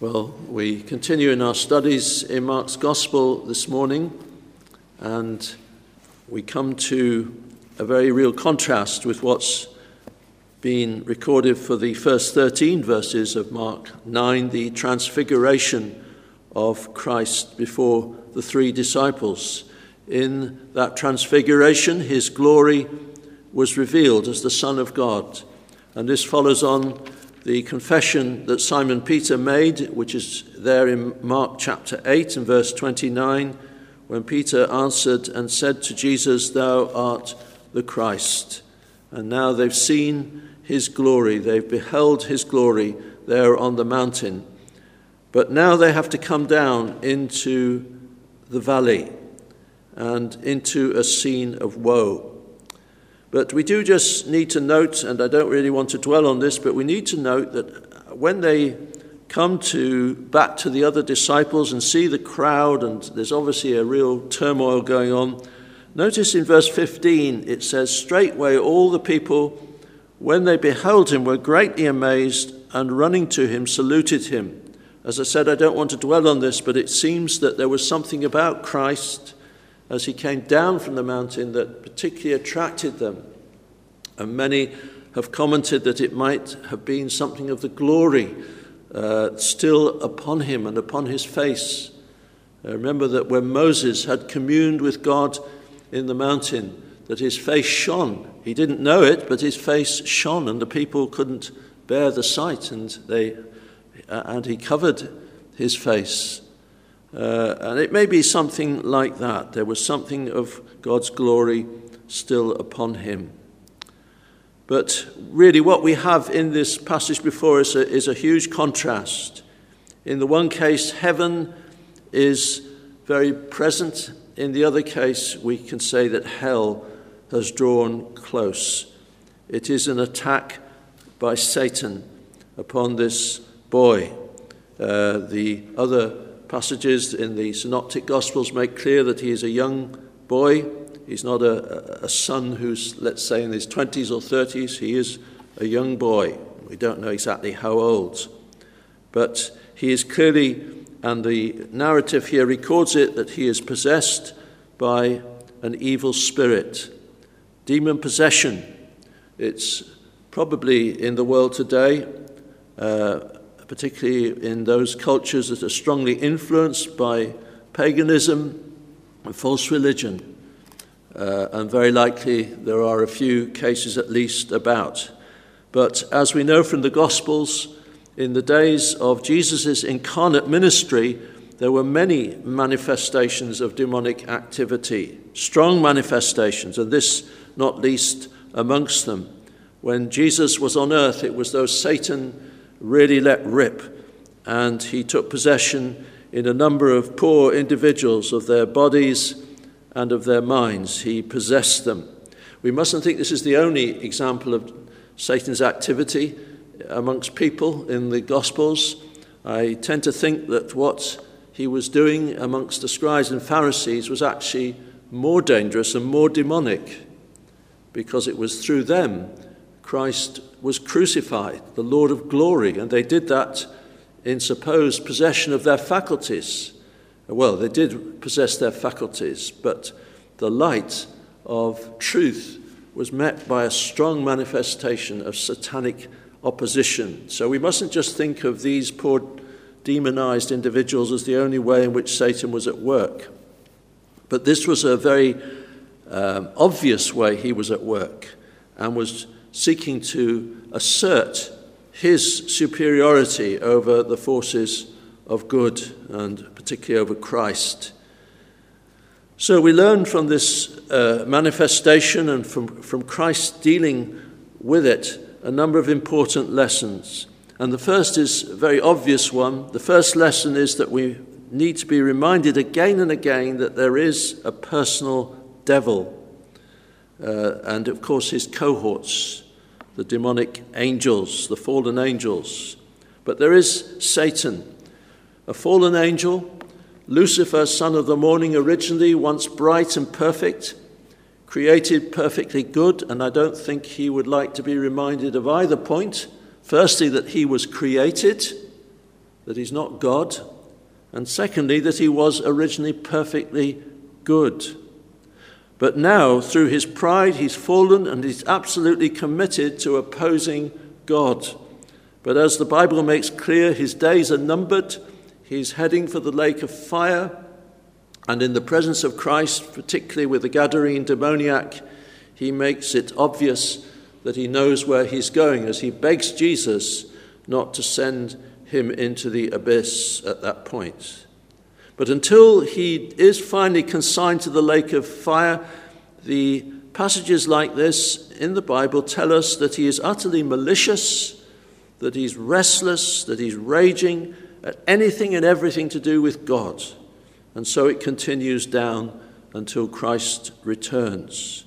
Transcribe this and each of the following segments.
Well, we continue in our studies in Mark's Gospel this morning, and we come to a very real contrast with what's been recorded for the first 13 verses of Mark 9, the transfiguration of Christ before the three disciples. In that transfiguration, his glory was revealed as the Son of God. And this follows on the confession that Simon Peter made, which is there in Mark chapter 8 and verse 29, when Peter answered and said to Jesus, Thou art the Christ. And now they've seen his glory, they've beheld his glory there on the mountain. But now they have to come down into the valley and into a scene of woe. But we do just need to note, and I don't really want to dwell on this, but we need to note that when they come to back to the other disciples and see the crowd, and there's obviously a real turmoil going on. Notice in verse 15 it says, Straightway all the people, when they beheld him, were greatly amazed, and running to him, saluted him. As I said, I don't want to dwell on this, but it seems that there was something about Christ as he came down from the mountain that particularly attracted them. And many have commented that it might have been something of the glory uh, still upon him and upon his face. Uh, remember that when Moses had communed with God in the mountain, that his face shone. He didn't know it, but his face shone, and the people couldn't bear the sight, and they uh, and he covered his face. Uh, and it may be something like that. There was something of God's glory still upon him. But really, what we have in this passage before us is a huge contrast. In the one case, heaven is very present. In the other case, we can say that hell has drawn close. It is an attack by Satan upon this boy. Uh, the other passages in the Synoptic Gospels make clear that he is a young boy. He's not a, a son who's, let's say, in his 20s or 30s. He is a young boy. We don't know exactly how old. But he is clearly, and the narrative here records it, that he is possessed by an evil spirit. Demon possession. It's probably in the world today uh, particularly in those cultures that are strongly influenced by paganism and false religion. Uh, and very likely there are a few cases at least about. But as we know from the Gospels, in the days of Jesus' incarnate ministry, there were many manifestations of demonic activity, strong manifestations, and this not least amongst them. When Jesus was on earth, it was though Satan really let rip, and he took possession in a number of poor individuals of their bodies and of their minds. He possessed them. We mustn't think this is the only example of Satan's activity amongst people in the Gospels. I tend to think that what he was doing amongst the scribes and Pharisees was actually more dangerous and more demonic because it was through them Christ was crucified, the Lord of glory, and they did that in supposed possession of their faculties. Well, they did possess their faculties, but the light of truth was met by a strong manifestation of satanic opposition. So we mustn't just think of these poor demonized individuals as the only way in which Satan was at work. But this was a very um, obvious way he was at work and was seeking to assert his superiority over the forces of good and particularly over Christ. So we learn from this uh, manifestation and from, from Christ dealing with it a number of important lessons. And the first is a very obvious one. The first lesson is that we need to be reminded again and again that there is a personal devil. Uh, and of course, his cohorts the demonic angels, the fallen angels. But there is Satan, a fallen angel, Lucifer, son of the morning, originally once bright and perfect, created perfectly good, and I don't think he would like to be reminded of either point. Firstly, that he was created, that he's not God, and secondly, that he was originally perfectly good. But now, through his pride, he's fallen and he's absolutely committed to opposing God. But as the Bible makes clear, his days are numbered. He's heading for the lake of fire. And in the presence of Christ, particularly with the Gadarene demoniac, he makes it obvious that he knows where he's going as he begs Jesus not to send him into the abyss at that point. But until he is finally consigned to the lake of fire, the passages like this in the Bible tell us that he is utterly malicious, that he's restless, that he's raging at anything and everything to do with God. And so it continues down until Christ returns.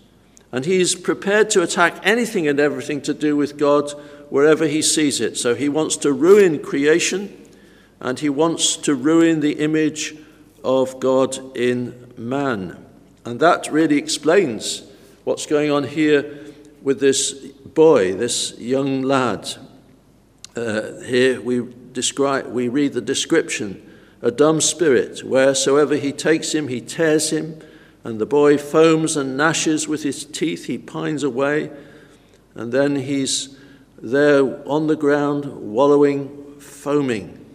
And he's prepared to attack anything and everything to do with God wherever he sees it. So he wants to ruin creation and he wants to ruin the image of God in man. And that really explains what's going on here with this boy, this young lad. Uh, here we we read the description a dumb spirit, wheresoever he takes him, he tears him, and the boy foams and gnashes with his teeth, he pines away, and then he's there on the ground, wallowing, foaming.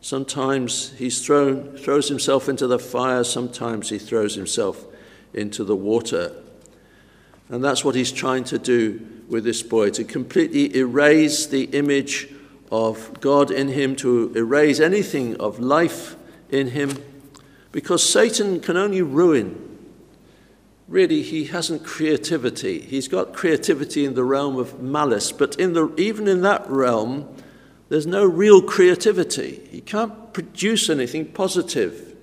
Sometimes he throws himself into the fire, sometimes he throws himself into the water. And that's what he's trying to do with this boy to completely erase the image of God in him, to erase anything of life in him, because Satan can only ruin. Really, he hasn't creativity. He's got creativity in the realm of malice, but in the, even in that realm, there's no real creativity. He can't produce anything positive.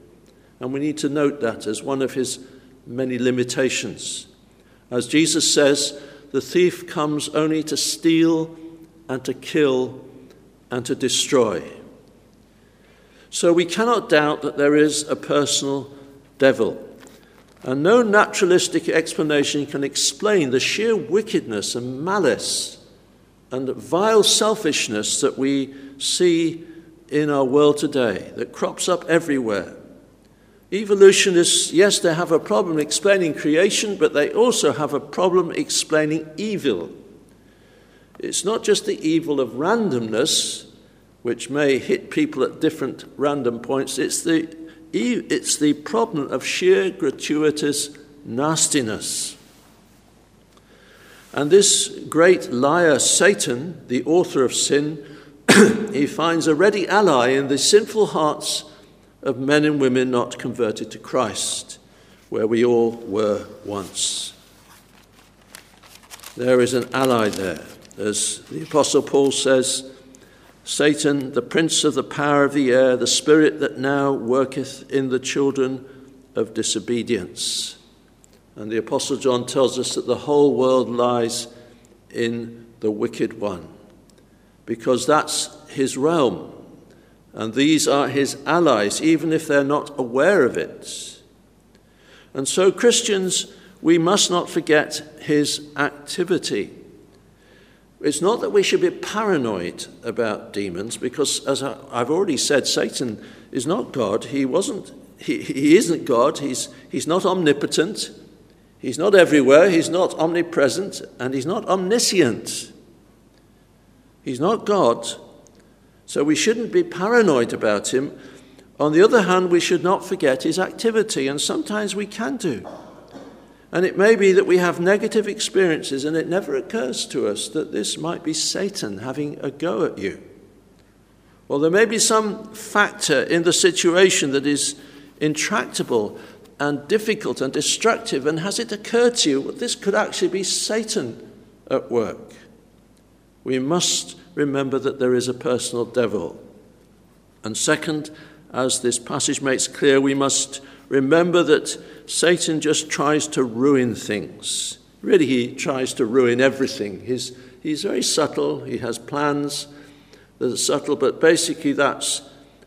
And we need to note that as one of his many limitations. As Jesus says, the thief comes only to steal and to kill and to destroy. So we cannot doubt that there is a personal devil. And no naturalistic explanation can explain the sheer wickedness and malice and vile selfishness that we see in our world today, that crops up everywhere. Evolutionists, yes, they have a problem explaining creation, but they also have a problem explaining evil. It's not just the evil of randomness, which may hit people at different random points, it's the, it's the problem of sheer gratuitous nastiness. And this great liar, Satan, the author of sin, he finds a ready ally in the sinful hearts of men and women not converted to Christ, where we all were once. There is an ally there. As the Apostle Paul says, Satan, the prince of the power of the air, the spirit that now worketh in the children of disobedience. And the Apostle John tells us that the whole world lies in the wicked one, because that's his realm. And these are his allies, even if they're not aware of it. And so, Christians, we must not forget his activity. It's not that we should be paranoid about demons, because as I've already said, Satan is not God. He wasn't. He, he isn't God. He's, he's not omnipotent. He's not everywhere. He's not omnipresent, and he's not omniscient. He's not God. So we shouldn't be paranoid about him. On the other hand, we should not forget his activity, and sometimes we can do. And it may be that we have negative experiences, and it never occurs to us that this might be Satan having a go at you. Well, there may be some factor in the situation that is intractable and difficult and destructive, and has it occurred to you that this could actually be Satan at work? We must remember that there is a personal devil. And second, as this passage makes clear, we must remember that Satan just tries to ruin things. Really, he tries to ruin everything. He's, he's very subtle, he has plans that are subtle, but basically that's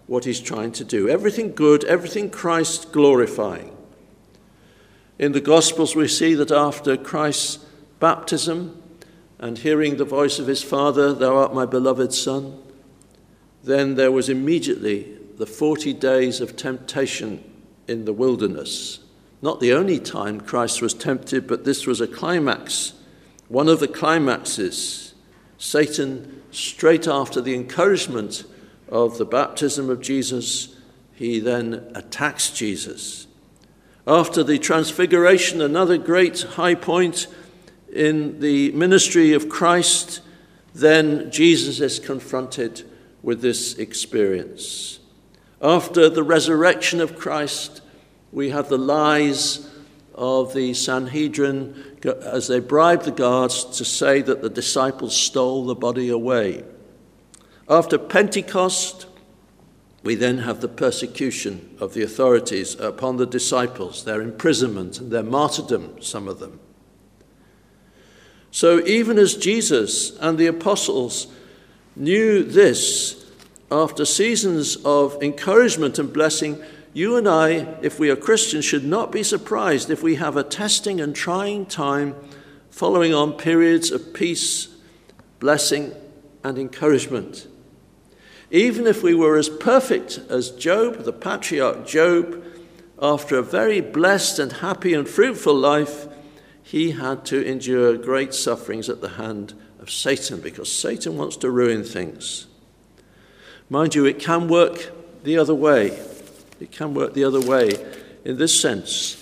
what he's trying to do. Everything good, everything Christ glorifying. In the Gospels, we see that after Christ's baptism, and hearing the voice of his father, Thou art my beloved Son, then there was immediately the 40 days of temptation in the wilderness. Not the only time Christ was tempted, but this was a climax, one of the climaxes. Satan, straight after the encouragement of the baptism of Jesus, he then attacks Jesus. After the transfiguration, another great high point in the ministry of Christ, then Jesus is confronted with this experience. After the resurrection of Christ, we have the lies of the Sanhedrin as they bribe the guards to say that the disciples stole the body away. After Pentecost, we then have the persecution of the authorities upon the disciples, their imprisonment and their martyrdom, some of them. So, even as Jesus and the apostles knew this, after seasons of encouragement and blessing, you and I, if we are Christians, should not be surprised if we have a testing and trying time following on periods of peace, blessing, and encouragement. Even if we were as perfect as Job, the patriarch Job, after a very blessed and happy and fruitful life, he had to endure great sufferings at the hand of Satan because Satan wants to ruin things. Mind you, it can work the other way. It can work the other way in this sense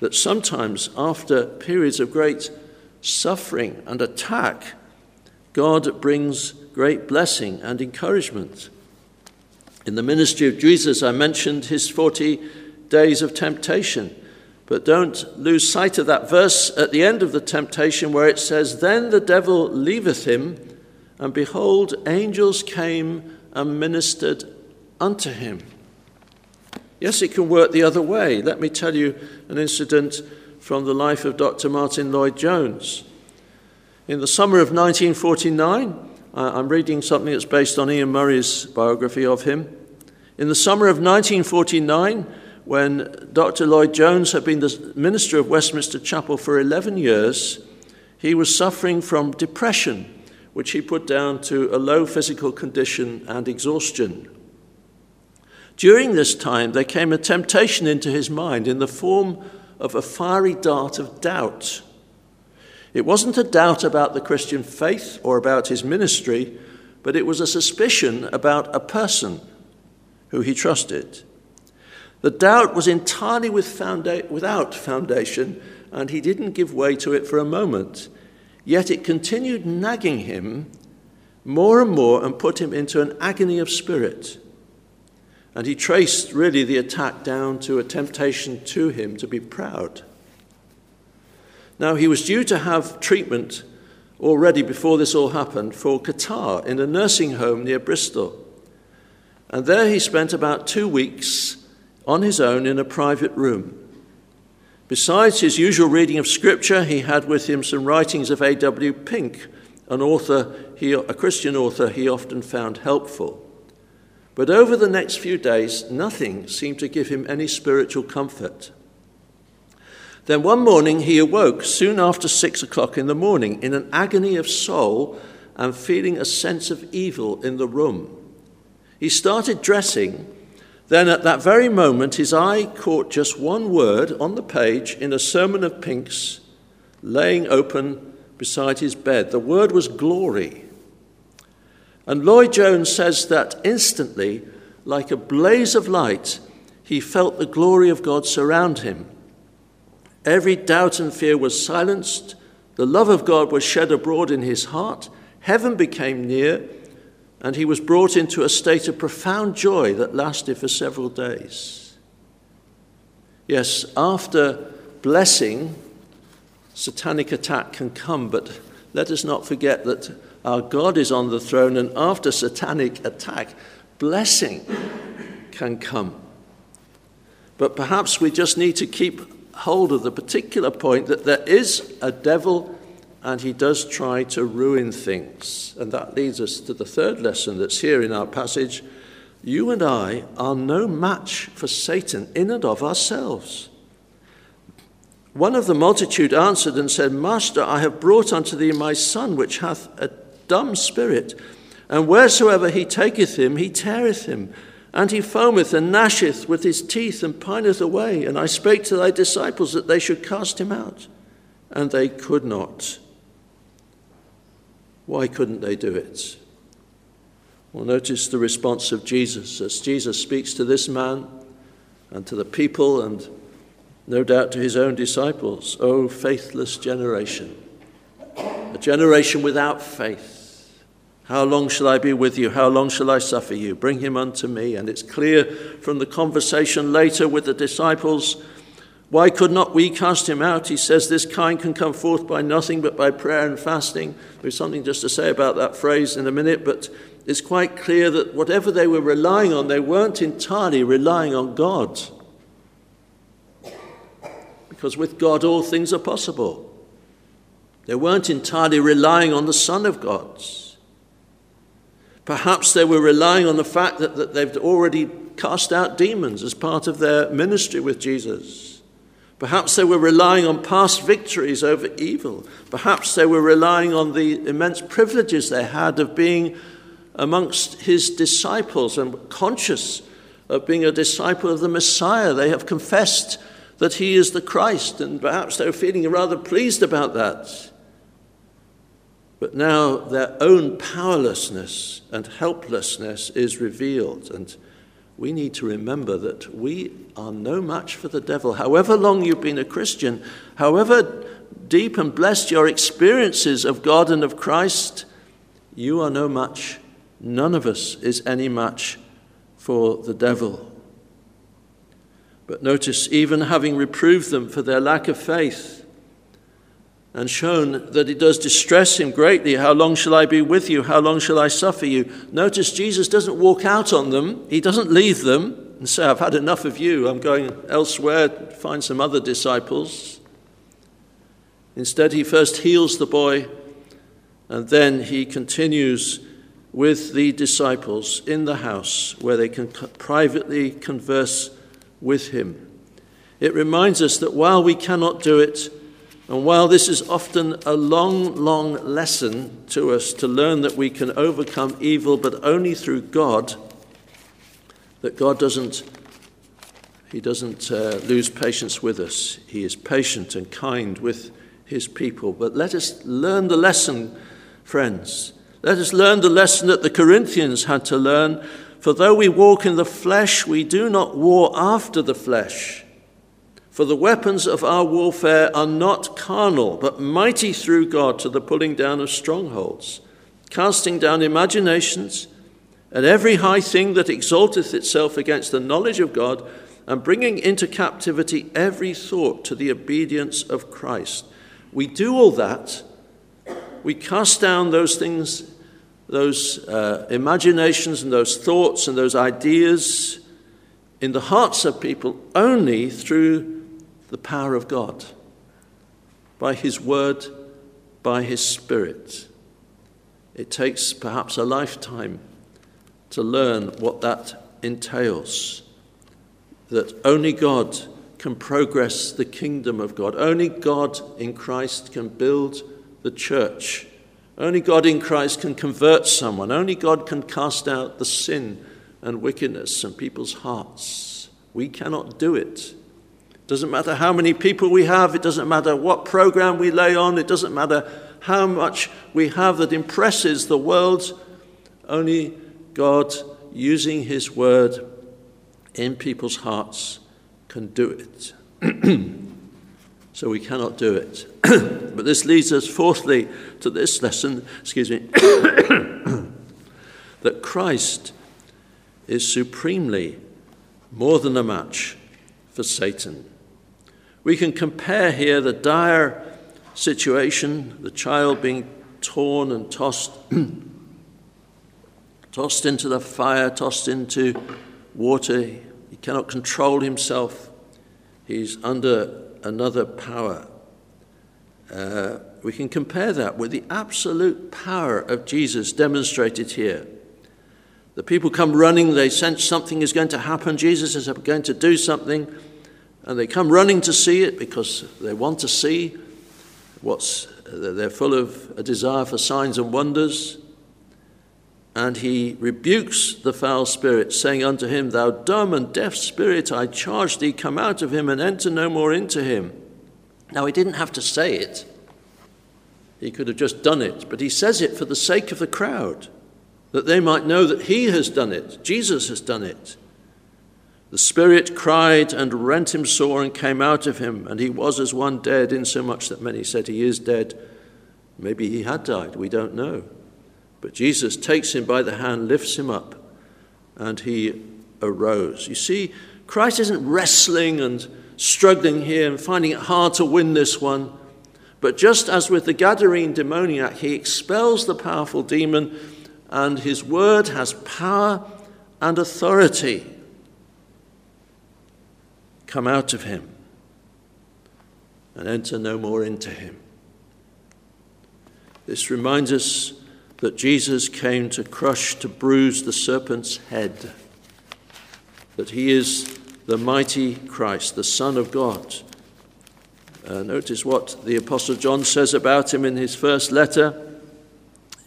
that sometimes, after periods of great suffering and attack, God brings great blessing and encouragement. In the ministry of Jesus, I mentioned his 40 days of temptation. But don't lose sight of that verse at the end of the temptation where it says, Then the devil leaveth him, and behold, angels came and ministered unto him. Yes, it can work the other way. Let me tell you an incident from the life of Dr. Martyn Lloyd-Jones. In the summer of 1949, I'm reading something that's based on Iain Murray's biography of him. In the summer of 1949, when Dr. Lloyd-Jones had been the minister of Westminster Chapel for 11 years, he was suffering from depression which he put down to a low physical condition and exhaustion. During this time, there came a temptation into his mind in the form of a fiery dart of doubt. It wasn't a doubt about the Christian faith or about his ministry, but it was a suspicion about a person who he trusted. The doubt was entirely with founda- without foundation, and he didn't give way to it for a moment. Yet it continued nagging him more and more and put him into an agony of spirit. And he traced really the attack down to a temptation to him to be proud. Now, he was due to have treatment already before this all happened for catarrh in a nursing home near Bristol. And there he spent about two weeks on his own in a private room. Besides his usual reading of Scripture, he had with him some writings of A.W. Pink, an author, he, a Christian author he often found helpful. But over the next few days, nothing seemed to give him any spiritual comfort. Then one morning he awoke soon after six o'clock in the morning in an agony of soul and feeling a sense of evil in the room. He started dressing then at that very moment, his eye caught just one word on the page in a sermon of Pink's laying open beside his bed. The word was glory. And Lloyd-Jones says that instantly, like a blaze of light, he felt the glory of God surround him. Every doubt and fear was silenced. The love of God was shed abroad in his heart. Heaven became near and he was brought into a state of profound joy that lasted for several days. Yes, after blessing, satanic attack can come, but let us not forget that our God is on the throne, and after satanic attack, blessing can come. But perhaps we just need to keep hold of the particular point that there is a devil and he does try to ruin things. And that leads us to the third lesson that's here in our passage. You and I are no match for Satan in and of ourselves. One of the multitude answered and said, Master, I have brought unto thee my son, which hath a dumb spirit, And wheresoever he taketh him, he teareth him. And he foameth and gnasheth with his teeth and pineth away. And I spake to thy disciples that they should cast him out, and they could not. Why couldn't they do it? Well, notice the response of Jesus as Jesus speaks to this man and to the people, and no doubt to his own disciples. O faithless generation, a generation without faith. How long shall I be with you? How long shall I suffer you? Bring him unto me. And it's clear from the conversation later with the disciples why could not we cast him out? He says, This kind can come forth by nothing but by prayer and fasting. There's something just to say about that phrase in a minute, but it's quite clear that whatever they were relying on, they weren't entirely relying on God. Because with God, all things are possible. They weren't entirely relying on the Son of God. Perhaps they were relying on the fact that, that they've already cast out demons as part of their ministry with Jesus. Perhaps they were relying on past victories over evil. Perhaps they were relying on the immense privileges they had of being amongst his disciples and conscious of being a disciple of the Messiah. They have confessed that he is the Christ, and perhaps they were feeling rather pleased about that. But now their own powerlessness and helplessness is revealed, and we need to remember that we are no match for the devil. However long you've been a Christian, however deep and blessed your experiences of God and of Christ, you are no match. None of us is any match for the devil. But notice, even having reproved them for their lack of faith, and shown that it does distress him greatly. How long shall I be with you? How long shall I suffer you? Notice Jesus doesn't walk out on them, he doesn't leave them and say, I've had enough of you, I'm going elsewhere, to find some other disciples. Instead, he first heals the boy and then he continues with the disciples in the house where they can privately converse with him. It reminds us that while we cannot do it, and while this is often a long, long lesson to us to learn that we can overcome evil, but only through God, that God doesn't, He doesn't uh, lose patience with us. He is patient and kind with His people. But let us learn the lesson, friends. Let us learn the lesson that the Corinthians had to learn. For though we walk in the flesh, we do not war after the flesh. For the weapons of our warfare are not carnal, but mighty through God to the pulling down of strongholds, casting down imaginations and every high thing that exalteth itself against the knowledge of God, and bringing into captivity every thought to the obedience of Christ. We do all that. We cast down those things, those uh, imaginations and those thoughts and those ideas in the hearts of people only through the power of God, by His Word, by His Spirit. It takes perhaps a lifetime to learn what that entails. That only God can progress the kingdom of God. Only God in Christ can build the church. Only God in Christ can convert someone. Only God can cast out the sin and wickedness from people's hearts. We cannot do it. Doesn't matter how many people we have, it doesn't matter what program we lay on, it doesn't matter how much we have that impresses the world. Only God, using His word in people's hearts, can do it. so we cannot do it. but this leads us, fourthly, to this lesson, excuse me, that Christ is supremely more than a match for Satan. We can compare here the dire situation, the child being torn and tossed, tossed into the fire, tossed into water. He cannot control himself. He's under another power. Uh, we can compare that with the absolute power of Jesus demonstrated here. The people come running, they sense something is going to happen, Jesus is going to do something. And they come running to see it because they want to see what's, they're full of a desire for signs and wonders. And he rebukes the foul spirit, saying unto him, Thou dumb and deaf spirit, I charge thee, come out of him and enter no more into him. Now, he didn't have to say it, he could have just done it, but he says it for the sake of the crowd, that they might know that he has done it, Jesus has done it. The Spirit cried and rent him sore and came out of him, and he was as one dead, insomuch that many said he is dead. Maybe he had died, we don't know. But Jesus takes him by the hand, lifts him up, and he arose. You see, Christ isn't wrestling and struggling here and finding it hard to win this one. But just as with the Gadarene demoniac, he expels the powerful demon, and his word has power and authority come out of him and enter no more into him. This reminds us that Jesus came to crush, to bruise the serpent's head, that he is the mighty Christ, the Son of God. Uh, notice what the Apostle John says about him in his first letter.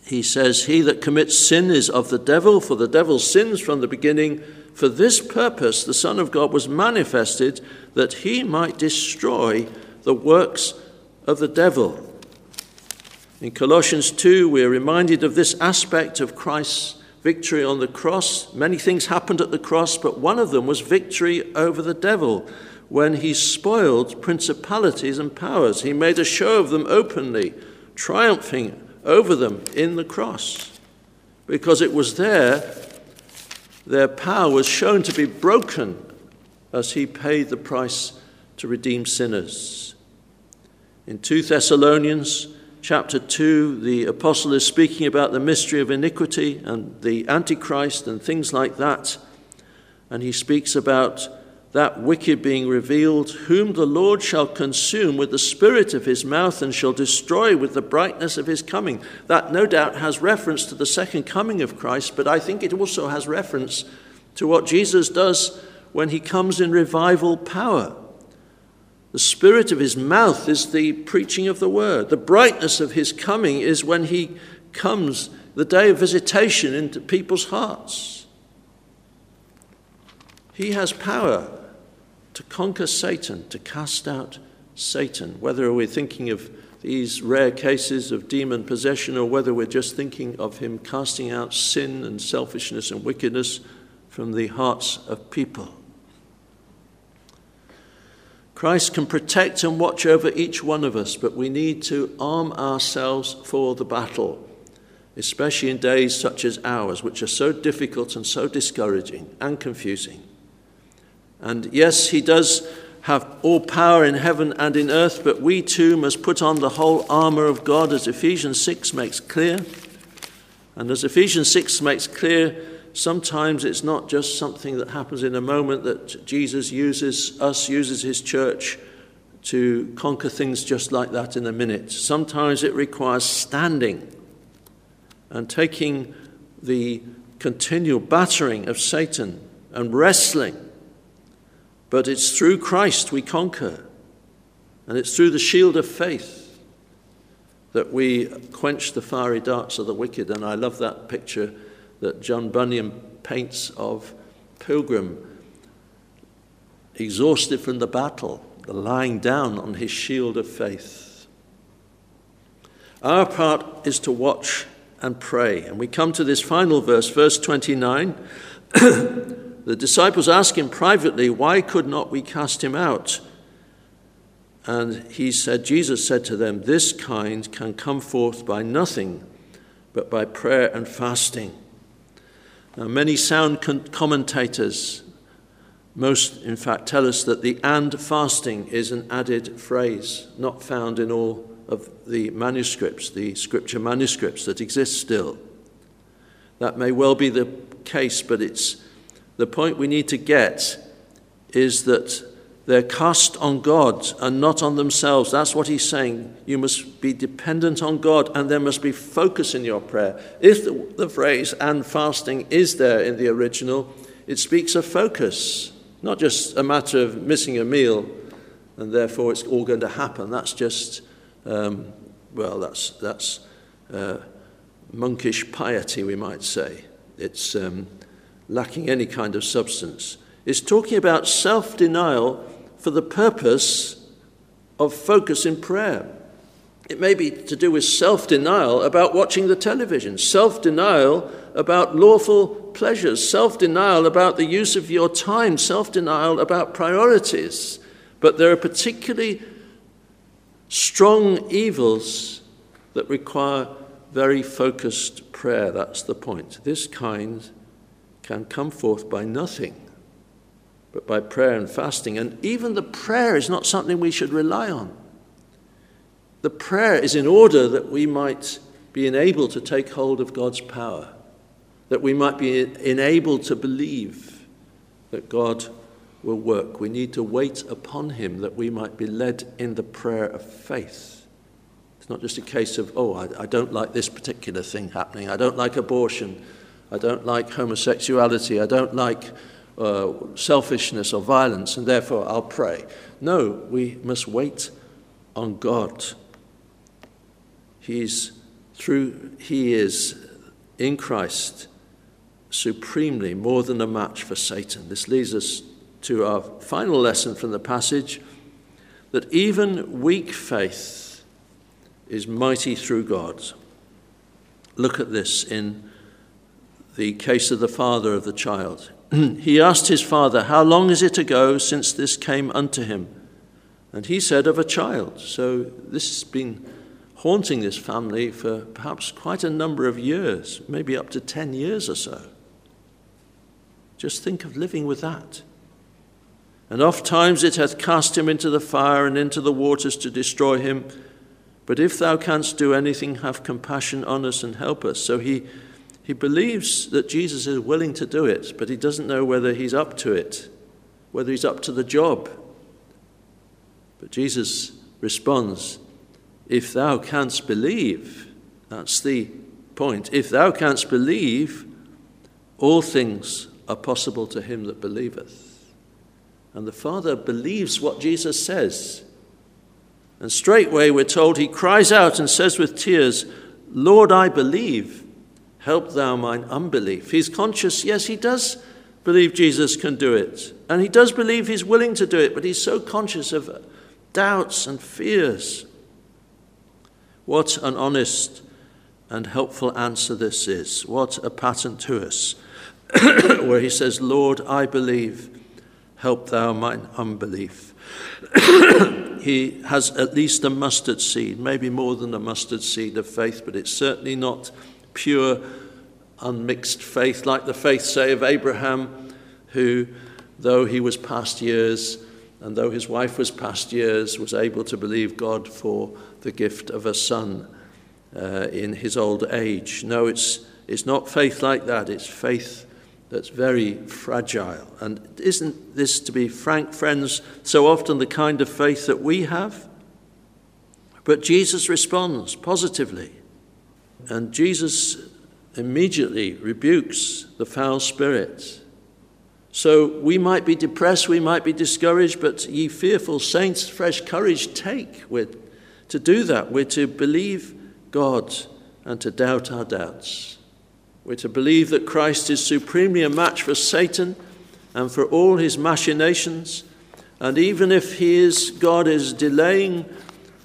He says, He that commits sin is of the devil, for the devil sins from the beginning. For this purpose the Son of God was manifested, that he might destroy the works of the devil. In Colossians 2, we are reminded of this aspect of Christ's victory on the cross. Many things happened at the cross, but one of them was victory over the devil when he spoiled principalities and powers. He made a show of them openly, triumphing over them in the cross. Because it was there, their power was shown to be broken as he paid the price to redeem sinners. In 2 Thessalonians, chapter 2, the apostle is speaking about the mystery of iniquity and the Antichrist and things like that. And he speaks about that wicked being revealed, whom the Lord shall consume with the spirit of his mouth and shall destroy with the brightness of his coming. That no doubt has reference to the second coming of Christ, but I think it also has reference to what Jesus does when he comes in revival power. The spirit of his mouth is the preaching of the word. The brightness of his coming is when he comes, the day of visitation into people's hearts. He has power to conquer Satan, to cast out Satan, whether we're thinking of these rare cases of demon possession or whether we're just thinking of him casting out sin and selfishness and wickedness from the hearts of people. Christ can protect and watch over each one of us, but we need to arm ourselves for the battle, especially in days such as ours, which are so difficult and so discouraging and confusing. And yes, He does have all power in heaven and in earth, but we too must put on the whole armour of God, as Ephesians 6 makes clear. And as Ephesians 6 makes clear, sometimes it's not just something that happens in a moment that Jesus uses us, uses his church to conquer things just like that in a minute. Sometimes it requires standing and taking the continual battering of Satan and wrestling. But it's through Christ we conquer, and it's through the shield of faith that we quench the fiery darts of the wicked. And I love that picture that John Bunyan paints of Pilgrim, exhausted from the battle, lying down on his shield of faith. Our part is to watch and pray. And we come to this final verse, verse 29. the disciples ask him privately, Why could not we cast him out? And he said, Jesus said to them, This kind can come forth by nothing but by prayer and fasting. Now, many sound commentators, most in fact, tell us that the and fasting is an added phrase, not found in all of the manuscripts, the scripture manuscripts that exist still. That may well be the case, but it's the point we need to get is that they're cast on God and not on themselves. That's what he's saying. You must be dependent on God and there must be focus in your prayer. If the, the phrase and fasting is there in the original, it speaks of focus, not just a matter of missing a meal and therefore it's all going to happen. That's just, um, well, that's, that's uh, monkish piety, we might say. It's um, lacking any kind of substance. It's talking about self denial for the purpose of focus in prayer. It may be to do with self denial about watching the television, self denial about lawful pleasures, self denial about the use of your time, self denial about priorities. But there are particularly strong evils that require very focused prayer. That's the point. This kind can come forth by nothing but by prayer and fasting. And even the prayer is not something we should rely on. The prayer is in order that we might be enabled to take hold of God's power, that we might be enabled to believe that God will work. We need to wait upon Him that we might be led in the prayer of faith. It's not just a case of, oh, I, I don't like this particular thing happening. I don't like abortion. I don't like homosexuality. I don't like uh, selfishness or violence, and therefore I'll pray. No, we must wait on God. He's through, He is in Christ supremely more than a match for Satan. This leads us to our final lesson from the passage that even weak faith is mighty through God. Look at this in the case of the father of the child. he asked his father, How long is it ago since this came unto him? And he said, Of a child. So this has been haunting this family for perhaps quite a number of years, maybe up to 10 years or so. Just think of living with that. And oft times it hath cast him into the fire and into the waters to destroy him. But if thou canst do anything, have compassion on us and help us. So he he believes that Jesus is willing to do it, but he doesn't know whether he's up to it, whether he's up to the job. But Jesus responds, If thou canst believe, that's the point. If thou canst believe, all things are possible to him that believeth. And the Father believes what Jesus says. And straightway we're told he cries out and says with tears, Lord, I believe Help thou mine unbelief. He's conscious, yes, he does believe Jesus can do it. And he does believe he's willing to do it, but he's so conscious of doubts and fears. What an honest and helpful answer this is. What a pattern to us. Where he says, Lord, I believe, help thou mine unbelief. he has at least a mustard seed, maybe more than a mustard seed of faith, but it's certainly not pure, unmixed faith, like the faith, say, of Abraham, who, though he was past years, and though his wife was past years, was able to believe God for the gift of a son uh, in his old age. No, it's, it's not faith like that. It's faith that's very fragile. And isn't this, to be frank, friends, so often the kind of faith that we have? But Jesus responds positively. And Jesus immediately rebukes the foul spirit. So we might be depressed, we might be discouraged, but ye fearful saints, fresh courage take. We're to do that. We're to believe God and to doubt our doubts. We're to believe that Christ is supremely a match for Satan and for all his machinations. And even if he is, God is delaying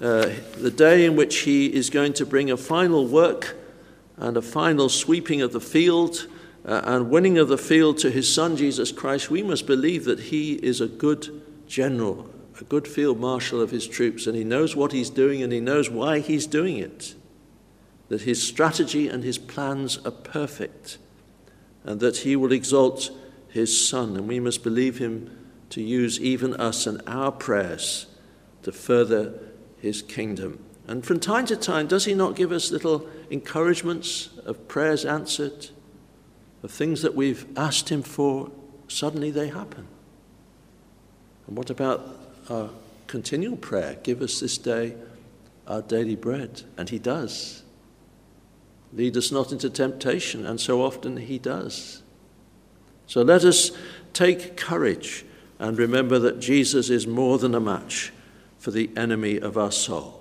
uh, the day in which he is going to bring a final work and a final sweeping of the field uh, and winning of the field to his son Jesus Christ, we must believe that he is a good general, a good field marshal of his troops, and he knows what he's doing and he knows why he's doing it. That his strategy and his plans are perfect, and that he will exalt his son, and we must believe him to use even us and our prayers to further his kingdom. And from time to time, does he not give us little encouragements of prayers answered, of things that we've asked him for? Suddenly they happen. And what about our continual prayer? Give us this day our daily bread. And he does. Lead us not into temptation. And so often he does. So let us take courage and remember that Jesus is more than a match for the enemy of our soul.